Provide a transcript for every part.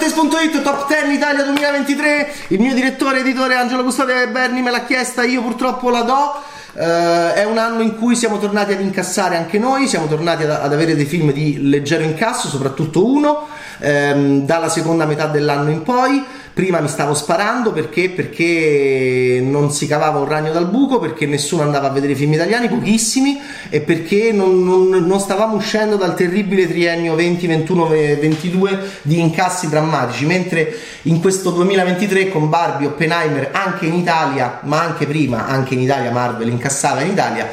Frequentes.it Top 10 Italia 2023 il mio direttore editore Angelo Custode Berni me l'ha chiesta io purtroppo la do. Uh, è un anno in cui siamo tornati ad incassare anche noi, siamo tornati ad, ad avere dei film di leggero incasso, soprattutto uno, um, dalla seconda metà dell'anno in poi prima mi stavo sparando perché? perché non si cavava un ragno dal buco, perché nessuno andava a vedere film italiani, pochissimi, e perché non, non, non stavamo uscendo dal terribile triennio 20-21-22 di incassi drammatici, mentre in questo 2023 con Barbie, Oppenheimer, anche in Italia, ma anche prima, anche in Italia Marvel incassava in Italia,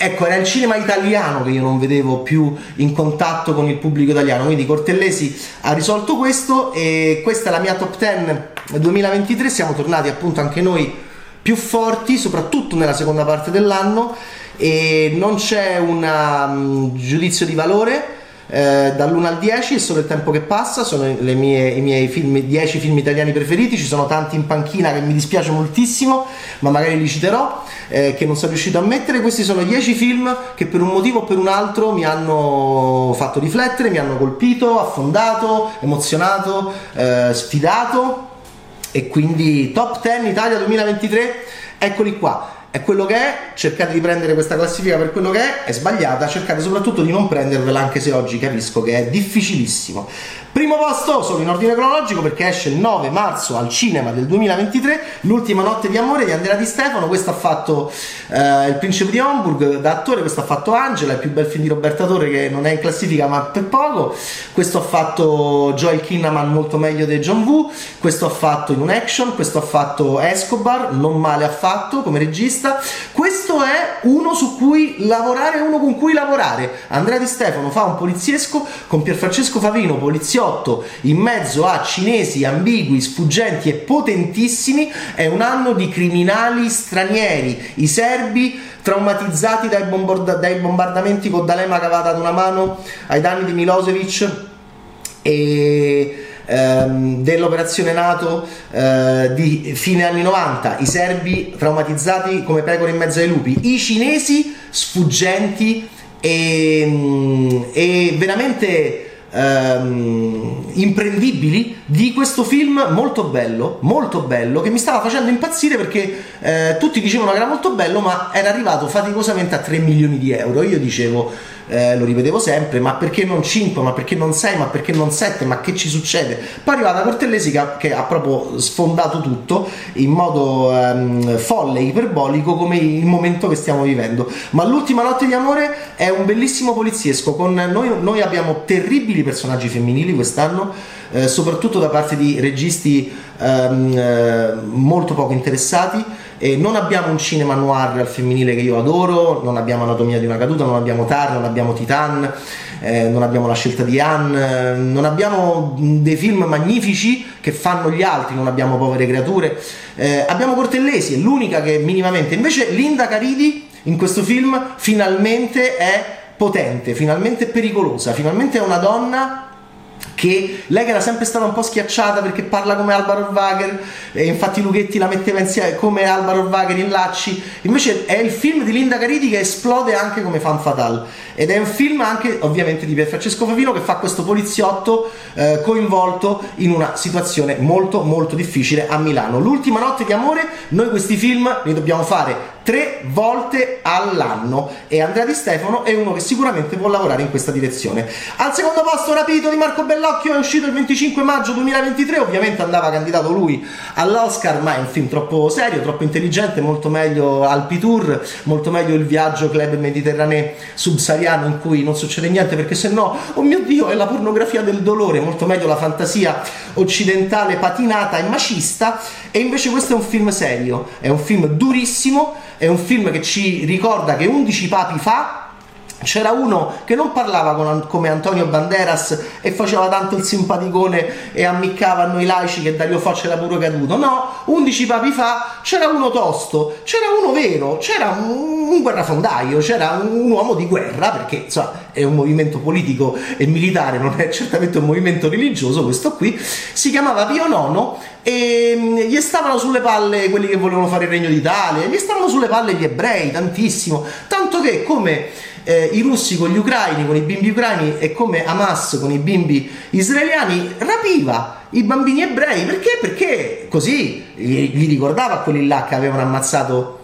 Ecco, era il cinema italiano che io non vedevo più in contatto con il pubblico italiano, quindi Cortellesi ha risolto questo e questa è la mia top 10 2023, siamo tornati appunto anche noi più forti, soprattutto nella seconda parte dell'anno e non c'è un um, giudizio di valore eh, dall'1 al 10 è solo il tempo che passa, sono mie, i miei film, 10 film italiani preferiti, ci sono tanti in panchina che mi dispiace moltissimo, ma magari li citerò, eh, che non sono riuscito a mettere. Questi sono 10 film che per un motivo o per un altro mi hanno fatto riflettere, mi hanno colpito, affondato, emozionato, eh, sfidato. E quindi top 10 Italia 2023, eccoli qua è quello che è, cercate di prendere questa classifica per quello che è, è sbagliata, cercate soprattutto di non prendervela anche se oggi capisco che è difficilissimo. Primo posto, solo in ordine cronologico perché esce il 9 marzo al cinema del 2023, L'ultima notte di amore di Andrea Di Stefano, questo ha fatto eh, Il principe di Homburg da attore, questo ha fatto Angela, il più bel film di Roberta Torre che non è in classifica ma per poco, questo ha fatto Joel Kinnaman molto meglio di John Woo, questo ha fatto in un action, questo ha fatto Escobar, non male affatto come regista, questo è uno su cui lavorare, uno con cui lavorare. Andrea Di Stefano fa un poliziesco con Pierfrancesco Favino, poliziotto in mezzo a cinesi ambigui, sfuggenti e potentissimi, è un anno di criminali stranieri, i serbi traumatizzati dai, bombarda- dai bombardamenti con D'Alema cavata ad una mano ai danni di Milosevic e ehm, dell'operazione NATO eh, di fine anni 90, i serbi traumatizzati come pecore in mezzo ai lupi, i cinesi sfuggenti e, e veramente ehm, imprendibili di questo film molto bello, molto bello, che mi stava facendo impazzire perché eh, tutti dicevano che era molto bello, ma era arrivato faticosamente a 3 milioni di euro. Io dicevo eh, lo ripetevo sempre, ma perché non 5, ma perché non 6, ma perché non 7, ma che ci succede? Poi è arrivata Cortellesi che, che ha proprio sfondato tutto in modo ehm, folle, iperbolico come il momento che stiamo vivendo. Ma l'ultima notte di amore è un bellissimo poliziesco, con noi, noi abbiamo terribili personaggi femminili quest'anno, eh, soprattutto da parte di registi ehm, eh, molto poco interessati e non abbiamo un cinema noir al femminile che io adoro, non abbiamo Anatomia di una caduta, non abbiamo Tar, non abbiamo Titan, eh, non abbiamo La scelta di Anne, non abbiamo dei film magnifici che fanno gli altri, non abbiamo Povere creature. Eh, abbiamo Cortellesi, è l'unica che minimamente. Invece Linda Caridi in questo film finalmente è potente, finalmente è pericolosa, finalmente è una donna che lei che era sempre stata un po' schiacciata perché parla come Alvaro Wagner e infatti Luchetti la metteva insieme come Alvaro Wagner in Lacci. Invece è il film di Linda Caridi che esplode anche come fan fatal. Ed è un film anche ovviamente di Pier Francesco Favino che fa questo poliziotto eh, coinvolto in una situazione molto molto difficile a Milano. L'ultima notte di amore noi questi film li dobbiamo fare tre volte all'anno. E Andrea Di Stefano è uno che sicuramente può lavorare in questa direzione. Al secondo posto Rapito di Marco Bellocchio è uscito il 25 maggio 2023, ovviamente andava candidato lui all'Oscar, ma è un film troppo serio, troppo intelligente, molto meglio Alpi Tour, molto meglio il viaggio club mediterraneo subsahariano in cui non succede niente perché se no, oh mio Dio, è la pornografia del dolore, molto meglio la fantasia occidentale patinata e macista e invece questo è un film serio, è un film durissimo è un film che ci ricorda che 11 papi fa c'era uno che non parlava con, come Antonio Banderas e faceva tanto il simpaticone e ammiccava a noi laici che Dario Fo c'era pure caduto. No, 11 papi fa c'era uno tosto, c'era uno vero, c'era un, un guerrafondaio, c'era un, un, uomo di guerra, perché insomma è un movimento politico e militare, non è certamente un movimento religioso questo qui. Si chiamava Pio IX e mm, gli stavano sulle palle quelli che volevano fare il regno d'Italia, gli stavano sulle palle gli ebrei tantissimo, tanto che come eh, i russi con gli ucraini, con i bimbi ucraini e come Hamas con i bimbi israeliani rapiva i bambini ebrei perché? Perché così gli ricordava quelli là che avevano ammazzato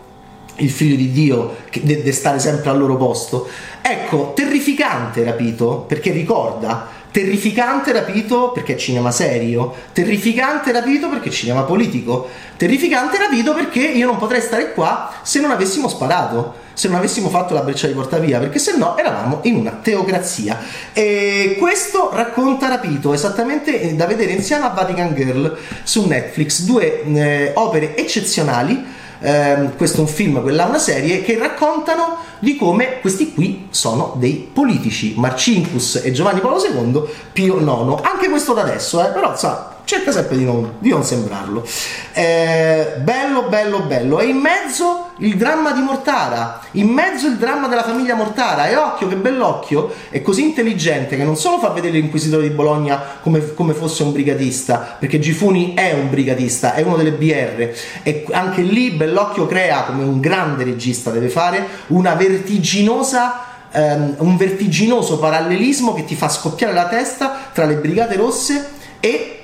il figlio di Dio che deve stare sempre al loro posto. Ecco, terrificante rapito, perché ricorda, terrificante rapito perché è cinema serio, terrificante rapito perché è cinema politico, terrificante rapito perché io non potrei stare qua se non avessimo sparato, se non avessimo fatto la breccia di portavia, perché se no eravamo in una teocrazia. E questo racconta rapito, esattamente da vedere insieme a Vatican Girl su Netflix, due eh, opere eccezionali ehm, questo è un film, quella è una serie, che raccontano di come questi qui sono dei politici, Marcinkus e Giovanni Paolo II, Pio IX, anche questo da adesso, eh, però sa, cerca sempre di non, di non sembrarlo. Eh, bello, bello, bello. E in mezzo il dramma di Mortara, in mezzo il dramma della famiglia Mortara. E occhio che bell'occhio, è così intelligente che non solo fa vedere l'inquisitore di Bologna come, come fosse un brigatista, perché Gifuni è un brigatista, è uno delle BR, e anche lì bell'occhio crea, come un grande regista deve fare, una vertiginosa Um, un vertiginoso parallelismo che ti fa scoppiare la testa tra le brigate rosse e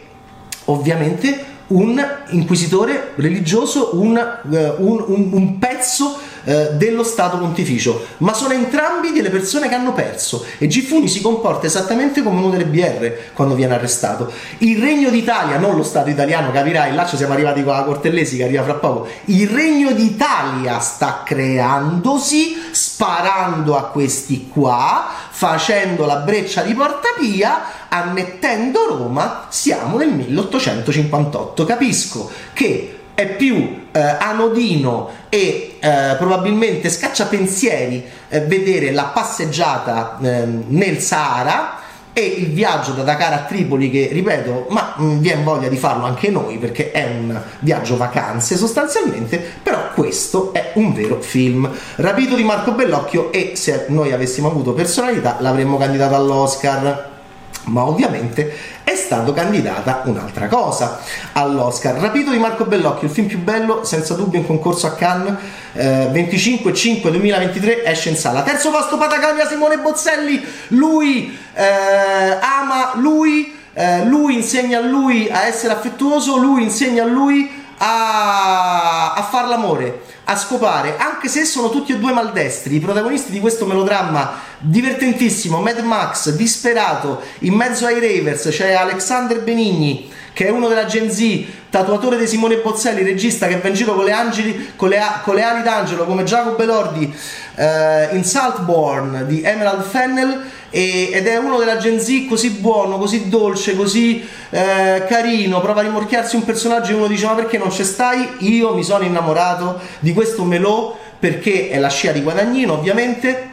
ovviamente un inquisitore religioso, un, uh, un, un, un pezzo uh, dello Stato pontificio, ma sono entrambi delle persone che hanno perso. E Gifuni si comporta esattamente come uno delle BR quando viene arrestato. Il Regno d'Italia, non lo Stato italiano, capirai, là ci siamo arrivati con la Cortellesi che arriva fra poco, il Regno d'Italia sta creandosi, sparando a questi qua, facendo la breccia di Portapia ammettendo Roma, siamo nel 1858. Capisco che è più eh, anodino e eh, probabilmente scacciapensieri eh, vedere la passeggiata ehm, nel Sahara e il viaggio da Dakar a Tripoli che ripeto ma mm, viene voglia di farlo anche noi perché è un viaggio vacanze sostanzialmente però questo è un vero film. Rapito di Marco Bellocchio e se noi avessimo avuto personalità l'avremmo candidato all'Oscar ma ovviamente è stato candidata un'altra cosa all'Oscar. Rapito di Marco Bellocchio, il film più bello, senza dubbio in concorso a Cannes, eh, 25-5-2023 esce in sala. Terzo posto Patagonia Simone Bozzelli, lui eh, ama lui, eh, lui insegna a lui a essere affettuoso, lui insegna a lui a, a far l'amore, a scopare, anche se sono tutti e due maldestri, i protagonisti di questo melodramma divertentissimo, Mad Max, disperato, in mezzo ai ravers c'è Alexander Benigni, che è uno della Gen Z, tatuatore di Simone Bozzelli, regista che va in giro con le, angeli, con le, con le ali d'angelo come Giacomo Belordi eh, in Saltborn di Emerald Fennel e, ed è uno della Gen Z così buono, così dolce, così eh, carino, prova a rimorchiarsi un personaggio e uno dice ma perché non ci stai? Io mi sono innamorato di questo melò perché è la scia di Guadagnino ovviamente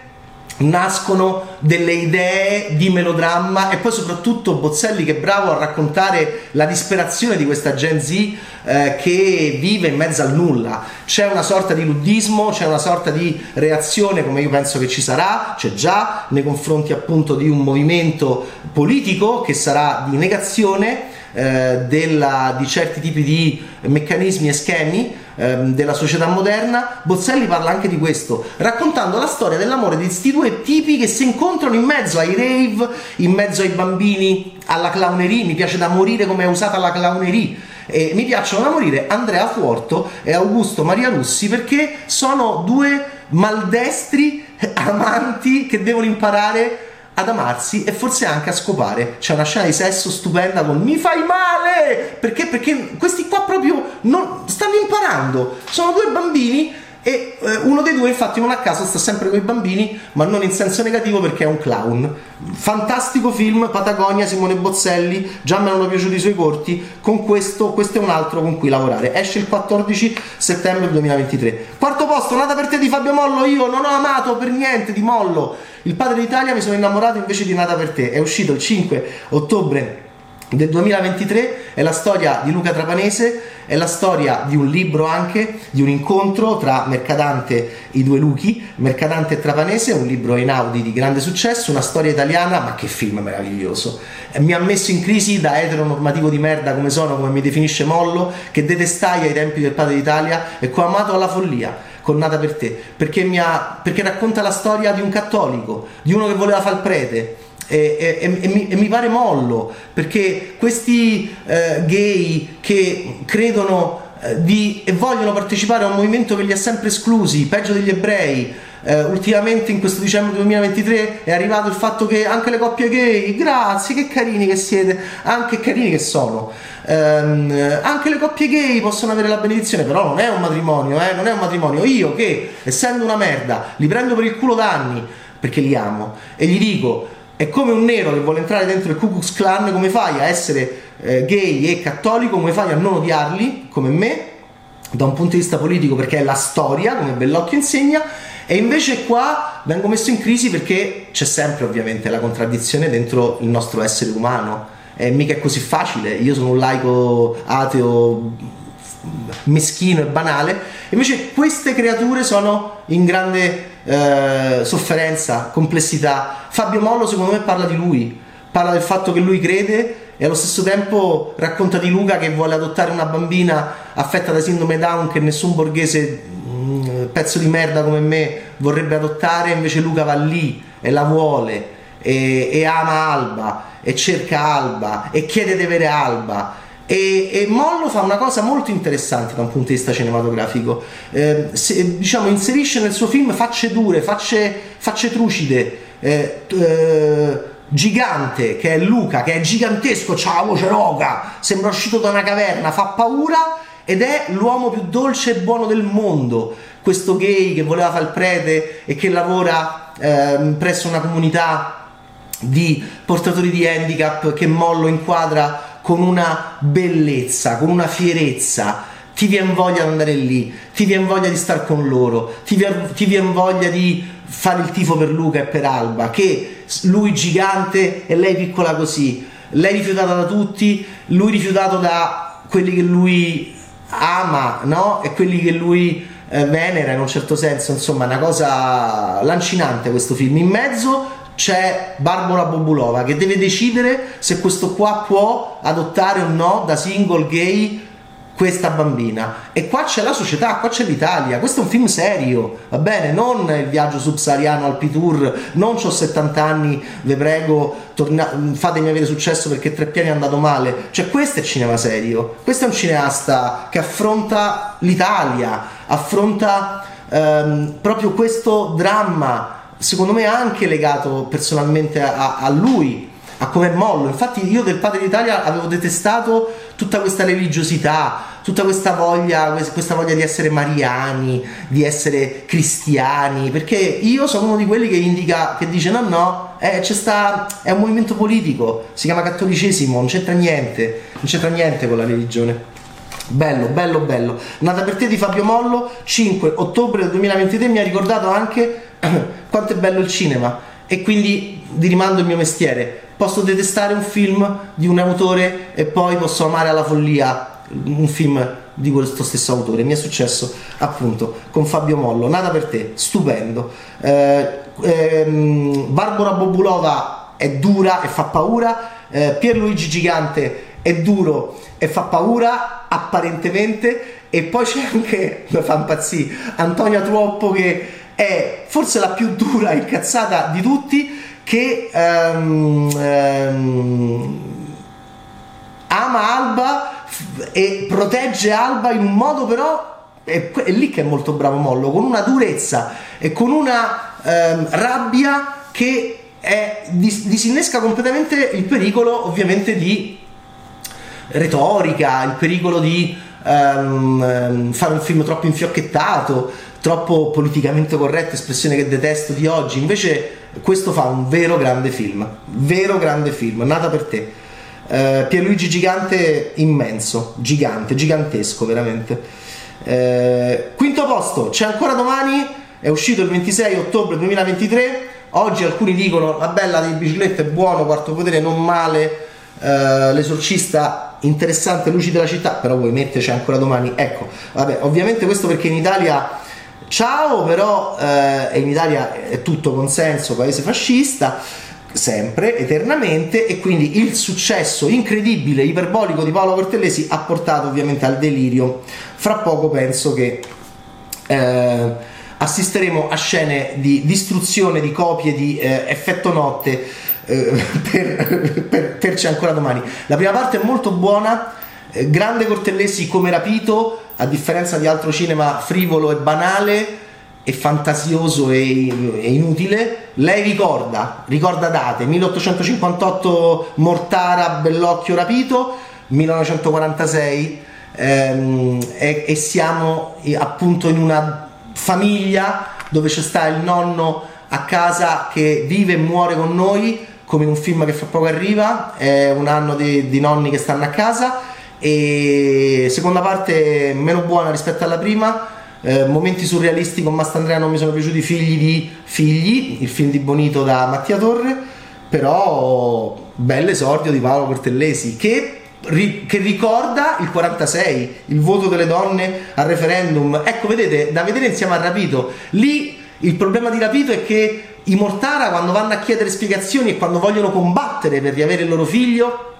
nascono delle idee di melodramma e poi soprattutto Bozzelli che è bravo a raccontare la disperazione di questa Gen Z eh, che vive in mezzo al nulla. C'è una sorta di luddismo, c'è una sorta di reazione come io penso che ci sarà, c'è già nei confronti appunto di un movimento politico che sarà di negazione eh, della, di certi tipi di meccanismi e schemi ehm, della società moderna, Bozzelli parla anche di questo, raccontando la storia dell'amore di questi due tipi che si incontrano in mezzo ai rave, in mezzo ai bambini, alla clownerie, mi piace da morire come è usata la clownerie. E mi piacciono da morire Andrea Fuorto e Augusto Maria Russi perché sono due maldestri amanti che devono imparare ad amarsi e forse anche a scopare. C'è una scena di sesso stupenda con mi fai male! Perché? Perché questi qua proprio non, stanno imparando. Sono due bambini e eh, uno dei due infatti non a caso sta sempre con i bambini ma non in senso negativo perché è un clown. Fantastico film Patagonia Simone Bozzelli già mi erano piaciuti i suoi corti. Con questo questo è un altro con cui lavorare. Esce il 14 settembre 2023 quarto posto nata per te di Fabio Mollo. Io non ho amato per niente di Mollo. Il padre d'Italia mi sono innamorato invece di Nata per te. È uscito il 5 ottobre del 2023 è la storia di Luca Trapanese, è la storia di un libro anche, di un incontro tra Mercadante, i due Luchi, Mercadante e Trapanese, un libro in Audi di grande successo, una storia italiana, ma che film meraviglioso. Mi ha messo in crisi da eteronormativo di merda come sono, come mi definisce Mollo, che detestai ai tempi del Padre d'Italia e che ho amato alla follia con Nata per te, perché, ha, perché racconta la storia di un cattolico, di uno che voleva fare il prete. E, e, e, mi, e, mi, pare mollo perché questi eh, gay che credono eh, di, e vogliono partecipare a un movimento che li ha sempre esclusi, peggio degli ebrei, eh, ultimamente in questo dicembre 2023 è arrivato il fatto che anche le coppie gay, grazie, che carini che siete, anche carini che sono. Ehm, anche le coppie gay possono avere la benedizione, però non è un matrimonio, eh, non è un matrimonio. Io che, essendo una merda, li prendo per il culo da anni perché li amo e gli dico è come un nero che vuole entrare dentro il Ku Klux Klan, come fai a essere eh, gay e cattolico, come fai a non odiarli come me da un punto di vista politico perché è la storia, come Bellocchio insegna, e invece qua vengo messo in crisi perché c'è sempre ovviamente la contraddizione dentro il nostro essere umano. E mica è così facile, io sono un laico ateo meschino e banale, invece queste creature sono in grande eh, sofferenza, complessità. Fabio Mollo secondo me parla di lui, parla del fatto che lui crede e allo stesso tempo racconta di Luca che vuole adottare una bambina affetta da sindrome Down che nessun borghese pezzo di merda come me vorrebbe adottare, invece Luca va lì e la vuole e, e ama Alba e cerca Alba e chiede di avere Alba. E, e, Mollo fa una cosa molto interessante da un punto di vista cinematografico. Eh, se, diciamo, inserisce nel suo film facce dure, facce, facce trucide. Eh, eh, gigante che è Luca, che è gigantesco, c'ha la voce roca, sembra uscito da una caverna, fa paura ed è l'uomo più dolce e buono del mondo. Questo gay che voleva fare il prete e che lavora eh, presso una comunità di portatori di handicap che Mollo inquadra con una bellezza, con una fierezza. Ti viene voglia di andare lì, ti viene voglia di stare con loro, ti viene, ti viene voglia di fare il tifo per Luca e per Alba, che lui gigante e lei piccola così, lei rifiutata da tutti, lui rifiutato da quelli che lui ama no? e quelli che lui eh, venera in un certo senso, insomma, una cosa lancinante questo film. In mezzo c'è Barbara Bobulova che deve decidere se questo qua può adottare o no da single gay questa bambina. E qua c'è la società, qua c'è l'Italia. Questo è un film serio, va bene? Non il viaggio subsahariano al Pitur, non ho 70 anni, vi prego, torna- fatemi avere successo perché tre piani è andato male. Cioè, questo è cinema serio. Questo è un cineasta che affronta l'Italia, affronta ehm, proprio questo dramma, secondo me anche legato personalmente a, a lui a come mollo. Infatti, io del Padre d'Italia avevo detestato tutta questa religiosità, tutta questa voglia, questa voglia di essere mariani, di essere cristiani, perché io sono uno di quelli che indica, che dice no, no, eh, sta, è un movimento politico, si chiama cattolicesimo, non c'entra niente, non c'entra niente con la religione. Bello, bello, bello. Nata per te di Fabio Mollo, 5 ottobre del 2023 mi ha ricordato anche quanto è bello il cinema. E quindi vi rimando il mio mestiere posso detestare un film di un autore e poi posso amare alla follia un film di questo stesso autore. Mi è successo appunto con Fabio Mollo, Nata per te, stupendo. Eh, ehm, Barbara Bobulova è dura e fa paura, eh, Pierluigi Gigante è duro e fa paura apparentemente. E poi c'è anche, fa impazzire, Antonia Troppo che è forse la più dura incazzata di tutti che um, um, ama Alba e protegge Alba in un modo però è, è, lì che è molto bravo Mollo con una durezza e con una um, rabbia che è, dis- disinnesca completamente il pericolo ovviamente di retorica il pericolo di fare un film troppo infiocchettato troppo politicamente corretto espressione che detesto di oggi invece questo fa un vero grande film, vero grande film, nata per te. Eh, Pierluigi Gigante immenso, gigante, gigantesco veramente. Eh, quinto posto, c'è ancora domani, è uscito il 26 ottobre 2023. Oggi alcuni dicono la bella di bicicletta è buono, quarto potere non male, eh, l'esorcista interessante, luci della città, però vuoi metterci ancora domani. Ecco, vabbè, ovviamente questo perché in Italia Ciao, però eh, in Italia è tutto consenso, paese fascista, sempre, eternamente, e quindi il successo incredibile, iperbolico di Paolo Cortellesi ha portato ovviamente al delirio. Fra poco penso che eh, assisteremo a scene di distruzione di copie di eh, effetto notte eh, per, per, per c'è ancora domani. La prima parte è molto buona, eh, grande Cortellesi come rapito, a differenza di altro cinema frivolo e banale e fantasioso e, inutile, lei ricorda, ricorda date, 1858 Mortara, Bellocchio rapito, 1946 ehm, e, e siamo appunto in una famiglia dove c'è sta il nonno a casa che vive e muore con noi come in un film che fra poco arriva, è un anno di, di nonni che stanno a casa e seconda parte meno buona rispetto alla prima, eh, momenti surrealisti con Mastandrea non mi sono piaciuti, figli di figli, il film di Bonito da Mattia Torre, però bel esordio di Paolo Cortellesi che che ricorda il 46, il voto delle donne al referendum. Ecco, vedete, da vedere insieme a Rapito. Lì il problema di Rapito è che i Mortara quando vanno a chiedere spiegazioni e quando vogliono combattere per riavere il loro figlio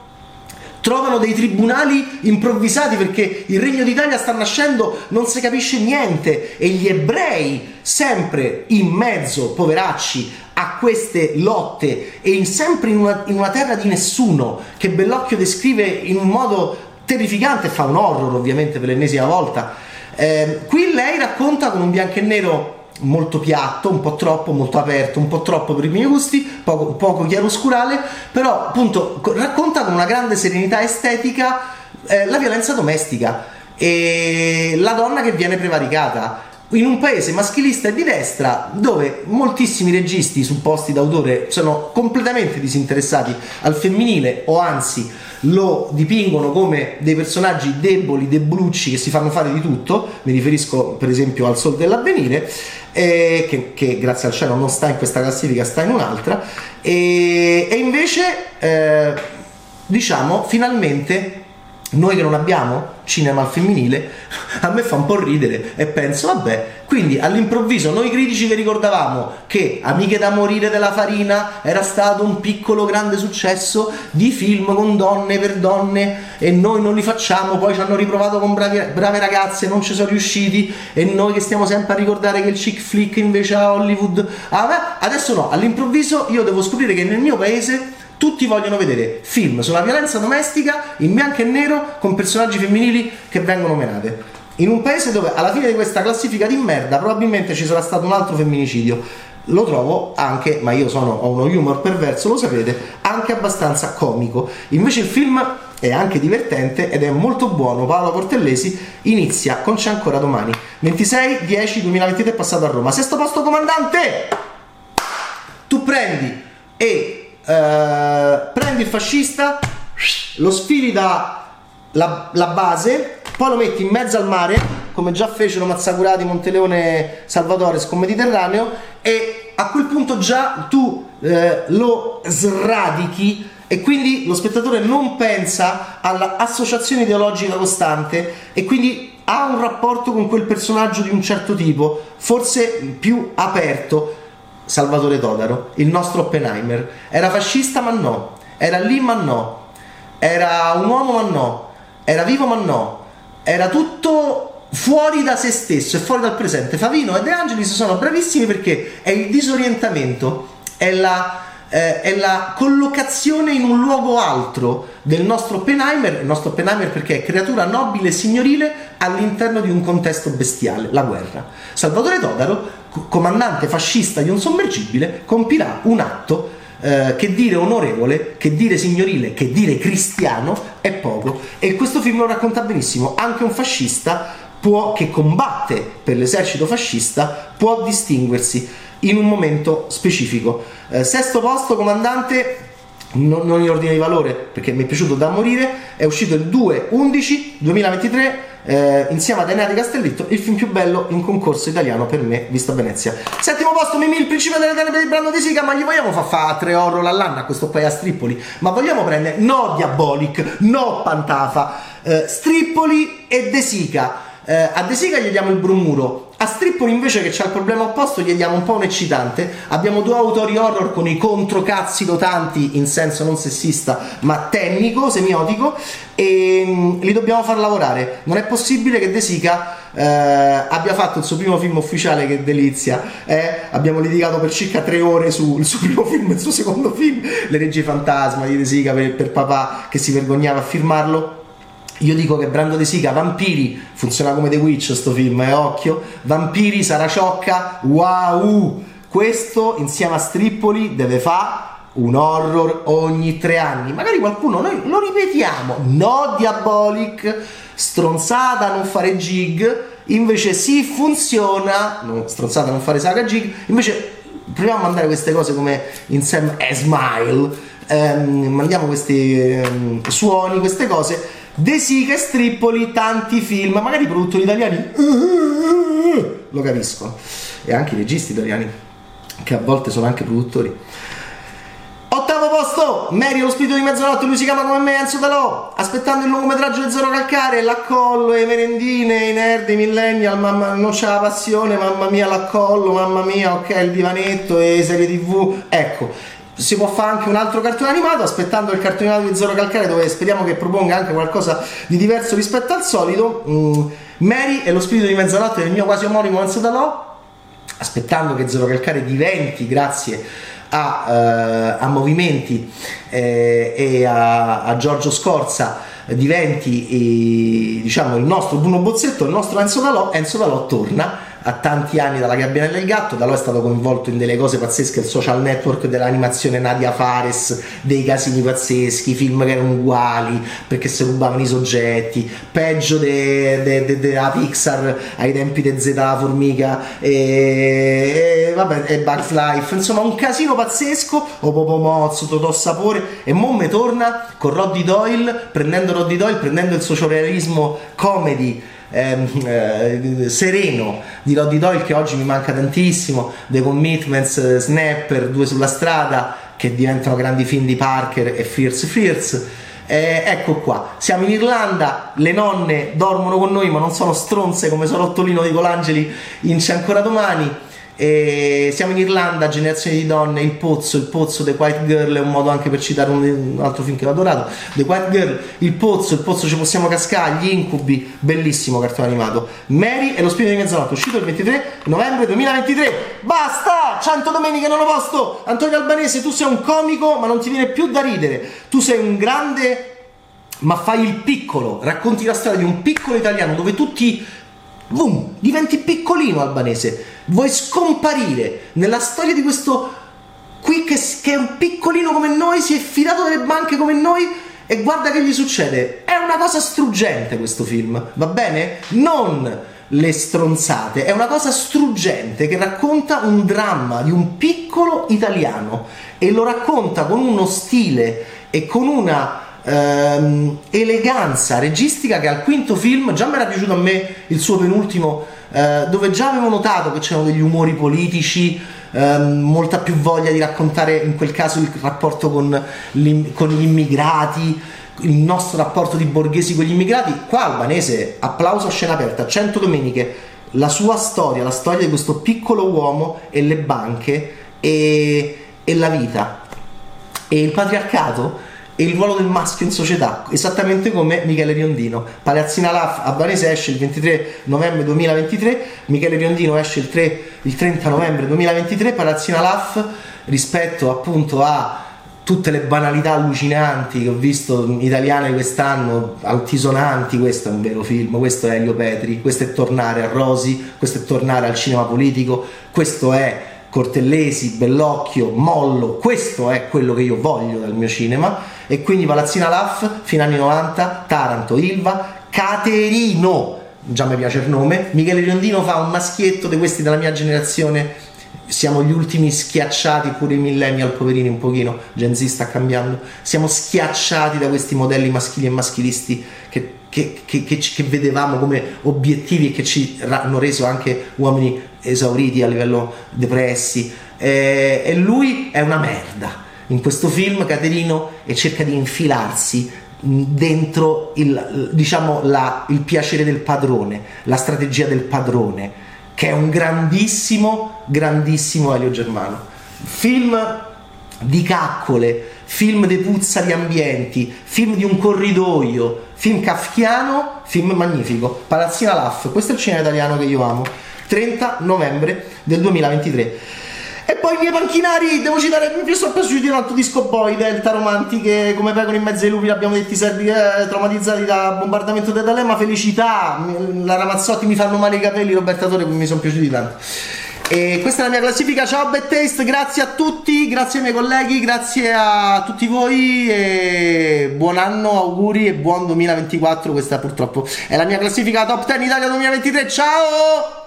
trovano dei tribunali improvvisati perché il Regno d'Italia sta nascendo, non si capisce niente e gli ebrei sempre in mezzo, poveracci, a queste lotte e in, sempre in una, in una terra di nessuno che Bellocchio descrive in un modo terrificante, fa un horror ovviamente per l'ennesima volta. Eh, qui lei racconta con un bianco e nero molto piatto, un po' troppo, molto aperto, un po' troppo per i miei gusti, poco, poco chiaroscurale, però appunto racconta con una grande serenità estetica eh, la violenza domestica e la donna che viene prevaricata in un paese maschilista e di destra dove moltissimi registi su posti d'autore sono completamente disinteressati al femminile o anzi lo dipingono come dei personaggi deboli, debolucci che si fanno fare di tutto, mi riferisco per esempio al Sol dell'Avvenire, eh, che, che, grazie al cielo non sta in questa classifica, sta in un'altra, e, e invece eh, diciamo finalmente noi che non abbiamo cinema al femminile, a me fa un po' ridere e penso, vabbè, quindi all'improvviso noi critici che ricordavamo che Amiche da morire della farina era stato un piccolo grande successo di film con donne per donne e noi non li facciamo, poi ci hanno riprovato con bravi, brave ragazze, non ci sono riusciti e noi che stiamo sempre a ricordare che il chick flick invece a Hollywood, ah, adesso no, all'improvviso io devo scoprire che nel mio paese tutti vogliono vedere film sulla violenza domestica in bianco e nero con personaggi femminili che vengono menate. In un paese dove alla fine di questa classifica di merda probabilmente ci sarà stato un altro femminicidio. Lo trovo anche, ma io sono, ho uno humor perverso, lo sapete, anche abbastanza comico. Invece il film è anche divertente ed è molto buono. Paolo Cortellesi inizia con C'è ancora domani. 26 10 2023 è passato a Roma. Sesto posto comandante! Tu prendi e eh, prendi il fascista, lo sfili da la, la, base, poi lo metti in mezzo al mare, come già fecero Mazzacurati, Monteleone, Salvatore con Mediterraneo, e a quel punto già tu eh, lo sradichi. E quindi lo spettatore non pensa all'associazione ideologica costante e quindi ha un rapporto con quel personaggio di un certo tipo, forse più aperto Salvatore Todaro, il nostro Oppenheimer. Era fascista ma no, era lì ma no, era un uomo ma no, era vivo ma no, era tutto fuori da se stesso e fuori dal presente. Favino e De Angelis sono bravissimi perché è il disorientamento, è la eh, è la collocazione in un luogo altro del nostro Oppenheimer, il nostro Oppenheimer perché è creatura nobile e signorile all'interno di un contesto bestiale, la guerra. Salvatore Todaro, comandante fascista di un sommergibile, compirà un atto eh, che dire onorevole, che dire signorile, che dire cristiano è poco. E questo film lo racconta benissimo, anche un fascista può, che combatte per l'esercito fascista può distinguersi in un momento specifico. Eh, sesto posto, comandante, non, non, in ordine di valore perché mi è piaciuto da morire, è uscito il 2-11-2023 eh, insieme ad Enrico Castellitto, il film più bello in concorso italiano per me, visto a Venezia. Settimo posto, Mimì, il principe delle tenebre di Brando di Sica, ma gli vogliamo far fare tre horror all'anno a questo paese a Strippoli? Ma vogliamo prendere, no Diabolic, no Pantafa, eh, Strippoli e De Sica eh, a De Sica gli diamo il brumuro, a Strippoli invece che c'ha il problema opposto gli diamo un po' un eccitante. Abbiamo due autori horror con i controcazzi dotanti in senso non sessista ma tecnico, semiotico e mm, li dobbiamo far lavorare. Non è possibile che De Sica eh, abbia fatto il suo primo film ufficiale che delizia. Eh? Abbiamo litigato per circa tre ore sul suo primo film, il suo secondo film, Le Regge Fantasma di De Sica per, per papà che si vergognava a firmarlo. Io dico che Brando De Sica, Vampiri, funziona come The Witch sto film, eh, occhio. Vampiri, Sara Ciocca, wow! Questo insieme a Strippoli deve fare un horror ogni tre anni. Magari qualcuno, noi lo ripetiamo, no Diabolic, stronzata non fare gig, invece sì funziona, no, stronzata non fare saga gig, invece proviamo a mandare queste cose come insieme a Smile, ehm, mandiamo questi ehm, suoni, queste cose De Sica e Strippoli, tanti film, magari produttori italiani. Lo capisco, e anche i registi italiani, che a volte sono anche produttori. Ottavo posto, Mary lo spirito di mezzanotte, lui si chiama come me, Enzo Dalò, aspettando il lungometraggio di Zero Calcare, l'accollo, le merendine, i nerd, i millennial, mamma, non c'è la passione, mamma mia l'accollo, mamma mia, ok, il divanetto e serie tv, ecco, si può fare anche un altro cartone animato aspettando il cartone animato di Zero Calcare dove speriamo che proponga anche qualcosa di diverso rispetto al solito. Mm, Mary e lo spirito di mezzanotte del mio quasi omonimo Enzo Dalò. Aspettando che Zero Calcare diventi grazie a, uh, a movimenti eh, e a, a, Giorgio Scorza diventi eh, diciamo il nostro Bruno Bozzetto il nostro Enzo Dalò Enzo Dalò torna a tanti anni dalla Gabbiana del Gatto, da lui è stato coinvolto in delle cose pazzesche, il social network dell'animazione Nadia Fares, dei casini pazzeschi, film che erano uguali perché si rubavano i soggetti, peggio della de, de, de Pixar ai tempi di Z la formica e, e, vabbè, e Bugs Life, insomma un casino pazzesco, o Popo Mozzo, Totò Sapore e Momme torna con Roddy Doyle, prendendo Roddy Doyle, prendendo il sociorealismo comedy ehm, eh, sereno di Roddy Doyle che oggi mi manca tantissimo, The Commitments, eh, Snapper, Due sulla strada che diventano grandi film di Parker e Fierce Fierce. Eh, ecco qua, siamo in Irlanda, le nonne dormono con noi ma non sono stronze come Sorottolino di Colangeli in C'è ancora domani e siamo in Irlanda, generazione di donne, il pozzo, il pozzo The Quiet Girl è un modo anche per citare un, un altro film che ho adorato. The Quiet Girl, il pozzo, il pozzo ci possiamo cascare, gli incubi, bellissimo cartone animato. Mary e lo spirito di mezzanotte, uscito il 23 novembre 2023. Basta! 100 domeniche non ho posto! Antonio Albanese, tu sei un comico, ma non ti viene più da ridere. Tu sei un grande ma fai il piccolo, racconti la storia di un piccolo italiano dove tutti boom, diventi piccolino albanese, vuoi scomparire nella storia di questo qui che, che, è un piccolino come noi, si è fidato delle banche come noi e guarda che gli succede. È una cosa struggente questo film, va bene? Non le stronzate, è una cosa struggente che racconta un dramma di un piccolo italiano e lo racconta con uno stile e con una ehm, eleganza registica che al quinto film già mi era piaciuto a me il suo penultimo eh, dove già avevo notato che c'erano degli umori politici ehm, molta più voglia di raccontare in quel caso il rapporto con, con gli immigrati il nostro rapporto di borghesi con gli immigrati. Qua albanese applauso a scena aperta. 100 domeniche la sua storia la storia di questo piccolo uomo e le banche e, e la vita. E il patriarcato e il ruolo del maschio in società, esattamente come Michele Riondino. Palazzina Laf a Vanese esce il 23 novembre 2023, Michele Riondino esce il, 3, il 30 novembre 2023, Palazzina Laf rispetto appunto a tutte le banalità allucinanti che ho visto italiane quest'anno, altisonanti, questo è un vero film, questo è Elio Petri, questo è tornare a Rosi, questo è tornare al cinema politico, questo è Cortellesi, Bellocchio, Mollo, questo è quello che io voglio dal mio cinema. E quindi Palazzina Laff, fino anni 90, Taranto, Ilva, Caterino, già mi piace il nome, Michele Riondino fa un maschietto di questi della mia generazione. Siamo gli ultimi schiacciati, pure i millennial poverini un pochino, Gen Z sta cambiando, siamo schiacciati da questi modelli maschili e maschilisti che, che, che, che vedevamo come obiettivi e che ci hanno reso anche uomini esauriti a livello depressi e, e lui è una merda in questo film Caterino e cerca di infilarsi dentro il, diciamo, la, il piacere del padrone, la strategia del padrone, che è un grandissimo, grandissimo Elio Germano. Film di caccole, film di puzza di ambienti, film di un corridoio, film kafkiano, film magnifico. Palazzina Laff, questo è il cinema italiano che io amo. 30 novembre del 2023. E poi i miei panchinari, devo citare, mi sono piaciuti di un altro disco boy, Delta Romantiche, come vengono in mezzo ai lupi, l'abbiamo detto, serbi eh, traumatizzati da bombardamento di D'Alema, felicità, la Ramazzotti mi fanno male i capelli, Roberta Torre mi sono piaciuti tanto. E questa è la mia classifica, ciao Bad Taste, grazie a tutti, grazie ai miei colleghi, grazie a tutti voi e buon anno, auguri e buon 2024, questa purtroppo è la mia classifica Top 10 Italia 2023, ciao!